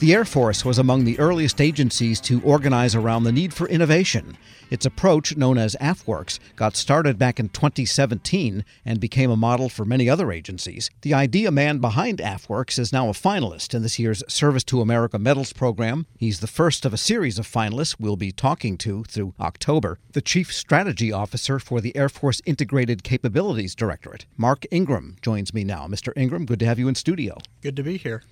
The Air Force was among the earliest agencies to organize around the need for innovation. Its approach, known as AFWERX, got started back in 2017 and became a model for many other agencies. The idea man behind AFWERX is now a finalist in this year's Service to America Medals program. He's the first of a series of finalists we'll be talking to through October. The Chief Strategy Officer for the Air Force Integrated Capabilities Directorate, Mark Ingram, joins me now. Mr. Ingram, good to have you in studio. Good to be here.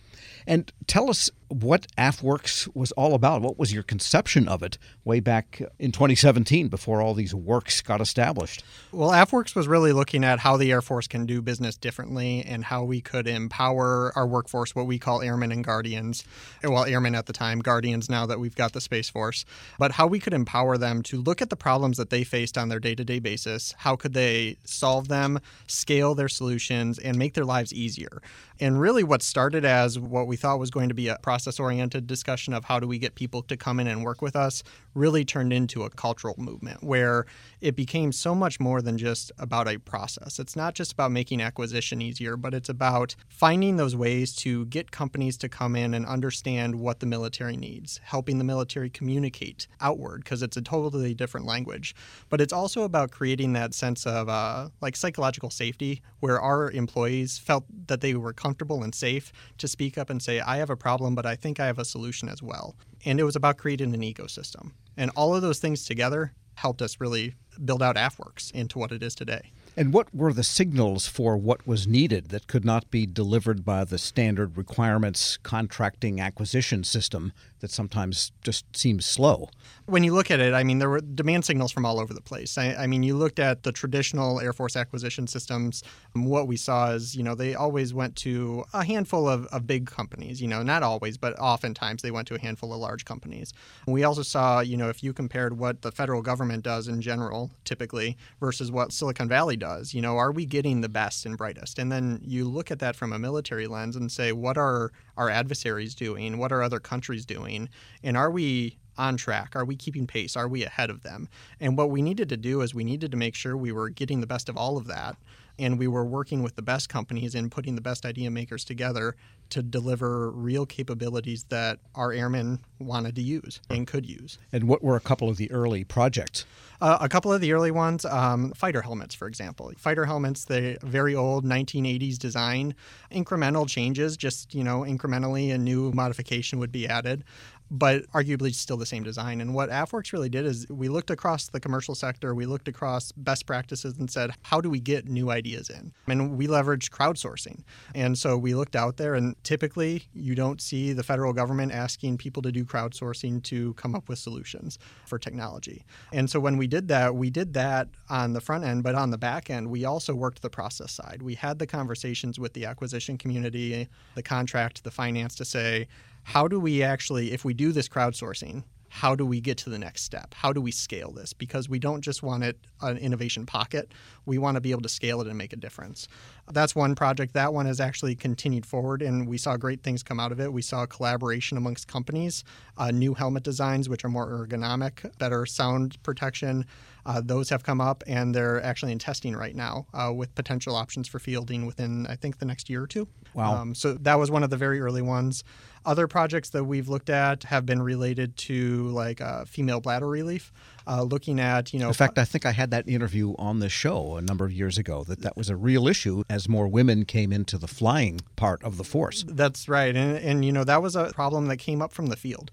And tell us what AFWERX was all about. What was your conception of it way back in 2017 before all these works got established? Well, AFWERX was really looking at how the Air Force can do business differently and how we could empower our workforce, what we call airmen and guardians. Well, airmen at the time, guardians now that we've got the Space Force, but how we could empower them to look at the problems that they faced on their day to day basis. How could they solve them, scale their solutions, and make their lives easier? And really, what started as what we thought was going to be a process oriented discussion of how do we get people to come in and work with us really turned into a cultural movement where it became so much more than just about a process. It's not just about making acquisition easier, but it's about finding those ways to get companies to come in and understand what the military needs, helping the military communicate outward because it's a totally different language. But it's also about creating that sense of uh, like psychological safety where our employees felt that they were comfortable and safe to speak up and say, I have a problem, but I think I have a solution as well. And it was about creating an ecosystem. And all of those things together helped us really build out AFWERX into what it is today. And what were the signals for what was needed that could not be delivered by the standard requirements contracting acquisition system that sometimes just seems slow? When you look at it, I mean, there were demand signals from all over the place. I, I mean, you looked at the traditional Air Force acquisition systems. Um, what we saw is, you know, they always went to a handful of, of big companies, you know, not always, but oftentimes they went to a handful of large companies. We also saw, you know, if you compared what the federal government does in general, typically, versus what Silicon Valley does, you know, are we getting the best and brightest? And then you look at that from a military lens and say, what are our adversaries doing? What are other countries doing? And are we on track? Are we keeping pace? Are we ahead of them? And what we needed to do is we needed to make sure we were getting the best of all of that. And we were working with the best companies and putting the best idea makers together to deliver real capabilities that our airmen wanted to use and could use. And what were a couple of the early projects? Uh, a couple of the early ones, um, fighter helmets, for example. Fighter helmets, the very old 1980s design, incremental changes, just you know, incrementally a new modification would be added but arguably still the same design. And what AFWERX really did is we looked across the commercial sector, we looked across best practices and said, how do we get new ideas in? And we leveraged crowdsourcing. And so we looked out there, and typically you don't see the federal government asking people to do crowdsourcing to come up with solutions for technology. And so when we did that, we did that on the front end, but on the back end, we also worked the process side. We had the conversations with the acquisition community, the contract, the finance to say, how do we actually, if we do this crowdsourcing, how do we get to the next step? How do we scale this? Because we don't just want it an innovation pocket. We want to be able to scale it and make a difference. That's one project. That one has actually continued forward, and we saw great things come out of it. We saw collaboration amongst companies, uh, new helmet designs, which are more ergonomic, better sound protection. Uh, those have come up, and they're actually in testing right now uh, with potential options for fielding within, I think, the next year or two. Wow. Um, so that was one of the very early ones. Other projects that we've looked at have been related to like uh, female bladder relief, uh, looking at you know. In fact, I think I had that interview on the show a number of years ago. That that was a real issue as more women came into the flying part of the force. That's right, and and you know that was a problem that came up from the field,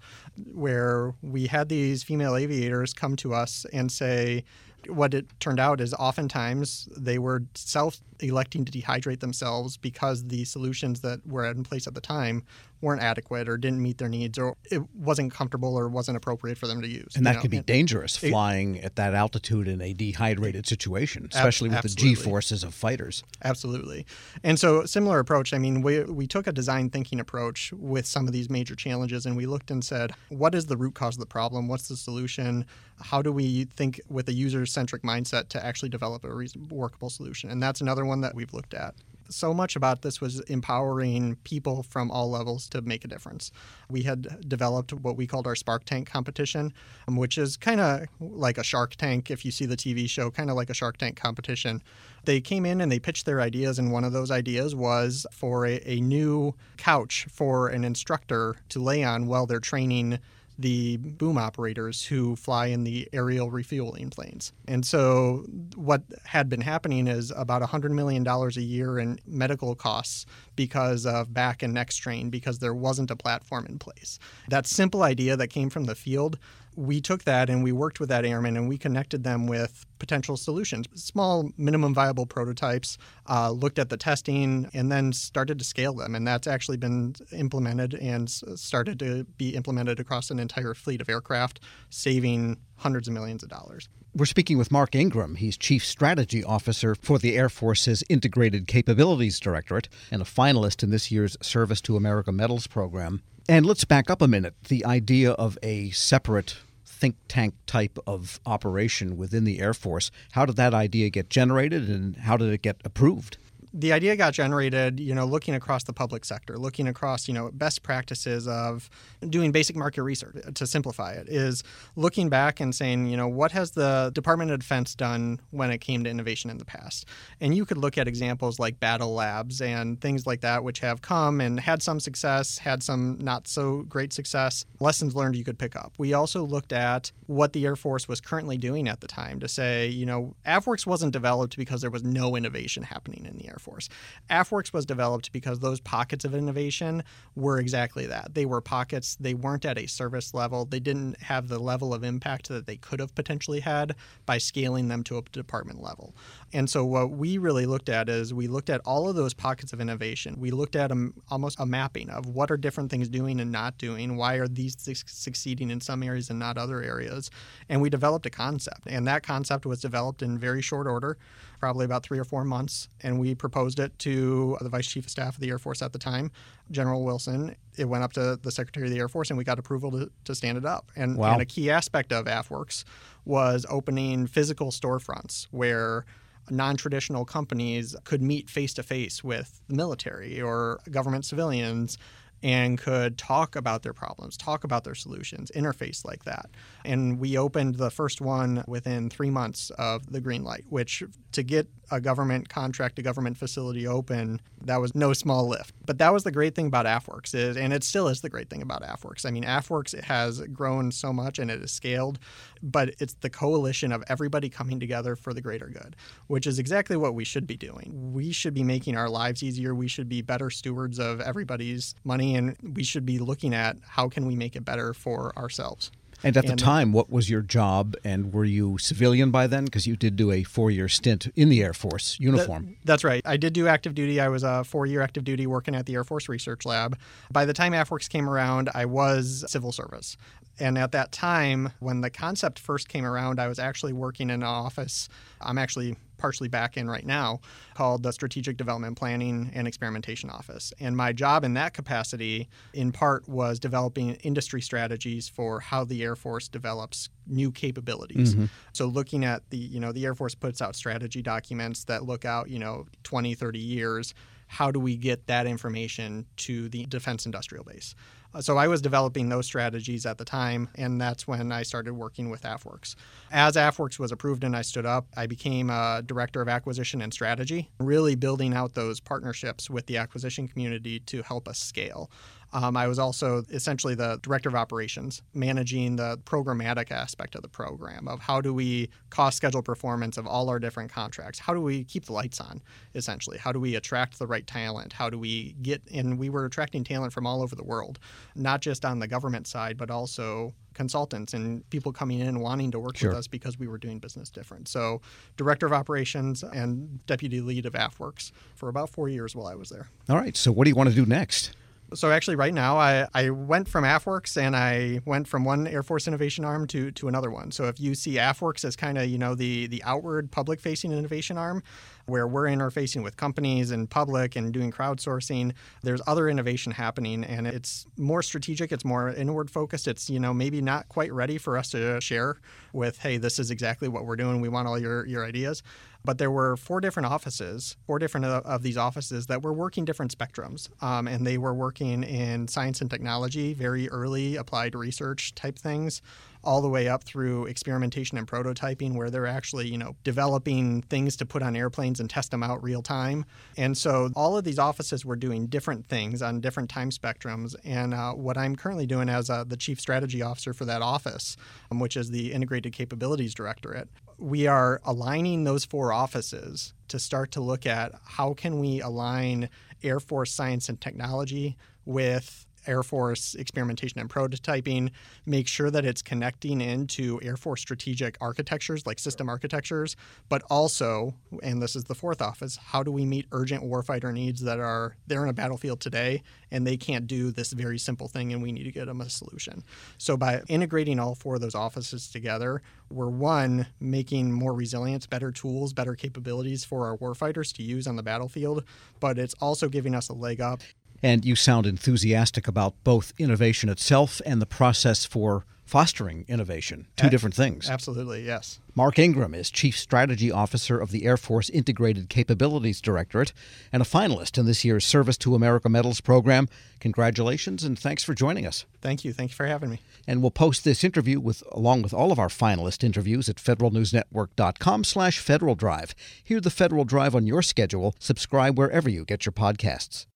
where we had these female aviators come to us and say what it turned out is oftentimes they were self electing to dehydrate themselves because the solutions that were in place at the time weren't adequate or didn't meet their needs or it wasn't comfortable or wasn't appropriate for them to use. And that know? could be dangerous it, flying at that altitude in a dehydrated situation, especially with absolutely. the G forces of fighters. Absolutely. And so similar approach, I mean, we, we took a design thinking approach with some of these major challenges and we looked and said, what is the root cause of the problem? What's the solution? How do we think with a user centric mindset to actually develop a reasonable, workable solution? And that's another one that we've looked at. So much about this was empowering people from all levels to make a difference. We had developed what we called our Spark Tank competition, um, which is kind of like a Shark Tank, if you see the TV show, kind of like a Shark Tank competition. They came in and they pitched their ideas, and one of those ideas was for a, a new couch for an instructor to lay on while they're training the boom operators who fly in the aerial refueling planes. And so, what had been happening is about $100 million a year in medical costs because of back and neck strain because there wasn't a platform in place. That simple idea that came from the field we took that and we worked with that airman and we connected them with potential solutions, small minimum viable prototypes, uh, looked at the testing, and then started to scale them. And that's actually been implemented and started to be implemented across an entire fleet of aircraft, saving hundreds of millions of dollars. We're speaking with Mark Ingram. He's Chief Strategy Officer for the Air Force's Integrated Capabilities Directorate and a finalist in this year's Service to America Medals program. And let's back up a minute. The idea of a separate think tank type of operation within the Air Force. How did that idea get generated and how did it get approved? The idea got generated, you know, looking across the public sector, looking across, you know, best practices of doing basic market research to simplify it is looking back and saying, you know, what has the Department of Defense done when it came to innovation in the past? And you could look at examples like battle labs and things like that, which have come and had some success, had some not so great success, lessons learned you could pick up. We also looked at what the Air Force was currently doing at the time to say, you know, AFWERX wasn't developed because there was no innovation happening in the Air Force. Force. AFWERX was developed because those pockets of innovation were exactly that. They were pockets, they weren't at a service level, they didn't have the level of impact that they could have potentially had by scaling them to a department level. And so what we really looked at is we looked at all of those pockets of innovation. We looked at a, almost a mapping of what are different things doing and not doing, why are these succeeding in some areas and not other areas, and we developed a concept. And that concept was developed in very short order probably about three or four months, and we proposed it to uh, the Vice Chief of Staff of the Air Force at the time, General Wilson. It went up to the Secretary of the Air Force, and we got approval to, to stand it up. And, wow. and a key aspect of AFWERX was opening physical storefronts where non-traditional companies could meet face to face with the military or government civilians and could talk about their problems, talk about their solutions, interface like that. And we opened the first one within three months of the green light, which to get a government contract, a government facility open, that was no small lift. But that was the great thing about AFWERX is, and it still is the great thing about AFWERX. I mean, AFWERX has grown so much and it has scaled, but it's the coalition of everybody coming together for the greater good, which is exactly what we should be doing. We should be making our lives easier. We should be better stewards of everybody's money, and we should be looking at how can we make it better for ourselves. And at the time, what was your job? And were you civilian by then? Because you did do a four year stint in the Air Force uniform. That, that's right. I did do active duty. I was a four year active duty working at the Air Force Research Lab. By the time AFWERX came around, I was civil service. And at that time, when the concept first came around, I was actually working in an office. I'm actually partially back in right now called the Strategic Development Planning and Experimentation Office. And my job in that capacity, in part, was developing industry strategies for how the Air Force develops new capabilities. Mm-hmm. So looking at the, you know, the Air Force puts out strategy documents that look out, you know, 20, 30 years. How do we get that information to the defense industrial base? Uh, so I was developing those strategies at the time, and that's when I started working with AFWERX. As AFWERX was approved and I stood up, I became a director of acquisition and strategy, really building out those partnerships with the acquisition community to help us scale. Um, I was also essentially the director of operations, managing the programmatic aspect of the program of how do we cost schedule performance of all our different contracts? How do we keep the lights on, essentially? How do we attract the right talent? How do we get, and we were attracting talent from all over the world, not just on the government side, but also consultants and people coming in wanting to work sure. with us because we were doing business different. So, director of operations and deputy lead of AFWERX for about four years while I was there. All right. So, what do you want to do next? So actually, right now, I, I went from AFWERX and I went from one Air Force innovation arm to, to another one. So if you see AFWERX as kind of you know the the outward public facing innovation arm, where we're interfacing with companies and public and doing crowdsourcing. There's other innovation happening and it's more strategic, it's more inward focused. It's, you know, maybe not quite ready for us to share with, hey, this is exactly what we're doing. We want all your, your ideas. But there were four different offices, four different of, these offices that were working different spectrums. Um, and they were working in science and technology, very early applied research type things all the way up through experimentation and prototyping where they're actually, you know, developing things to put on airplanes and test them out real time. And so all of these offices were doing different things on different time spectrums. And uh, what I'm currently doing as uh, the chief strategy officer for that office, um, which is the Integrated Capabilities Directorate, we are aligning those four offices to start to look at how can we align Air Force science and technology with Air Force experimentation and prototyping, make sure that it's connecting into Air Force strategic architectures like system architectures, but also, and this is the fourth office, how do we meet urgent warfighter needs that are they're in a battlefield today and they can't do this very simple thing and we need to get them a solution. So by integrating all four of those offices together, we're one making more resilience, better tools, better capabilities for our warfighters to use on the battlefield, but it's also giving us a leg up and you sound enthusiastic about both innovation itself and the process for fostering innovation. Two different things. Absolutely, yes. Mark Ingram is Chief Strategy Officer of the Air Force Integrated Capabilities Directorate and a finalist in this year's Service to America Medals program. Congratulations and thanks for joining us. Thank you. Thank you for having me. And we'll post this interview with along with all of our finalist interviews at federalnewsnetwork.com slash Federal Drive. Hear the Federal Drive on your schedule. Subscribe wherever you get your podcasts.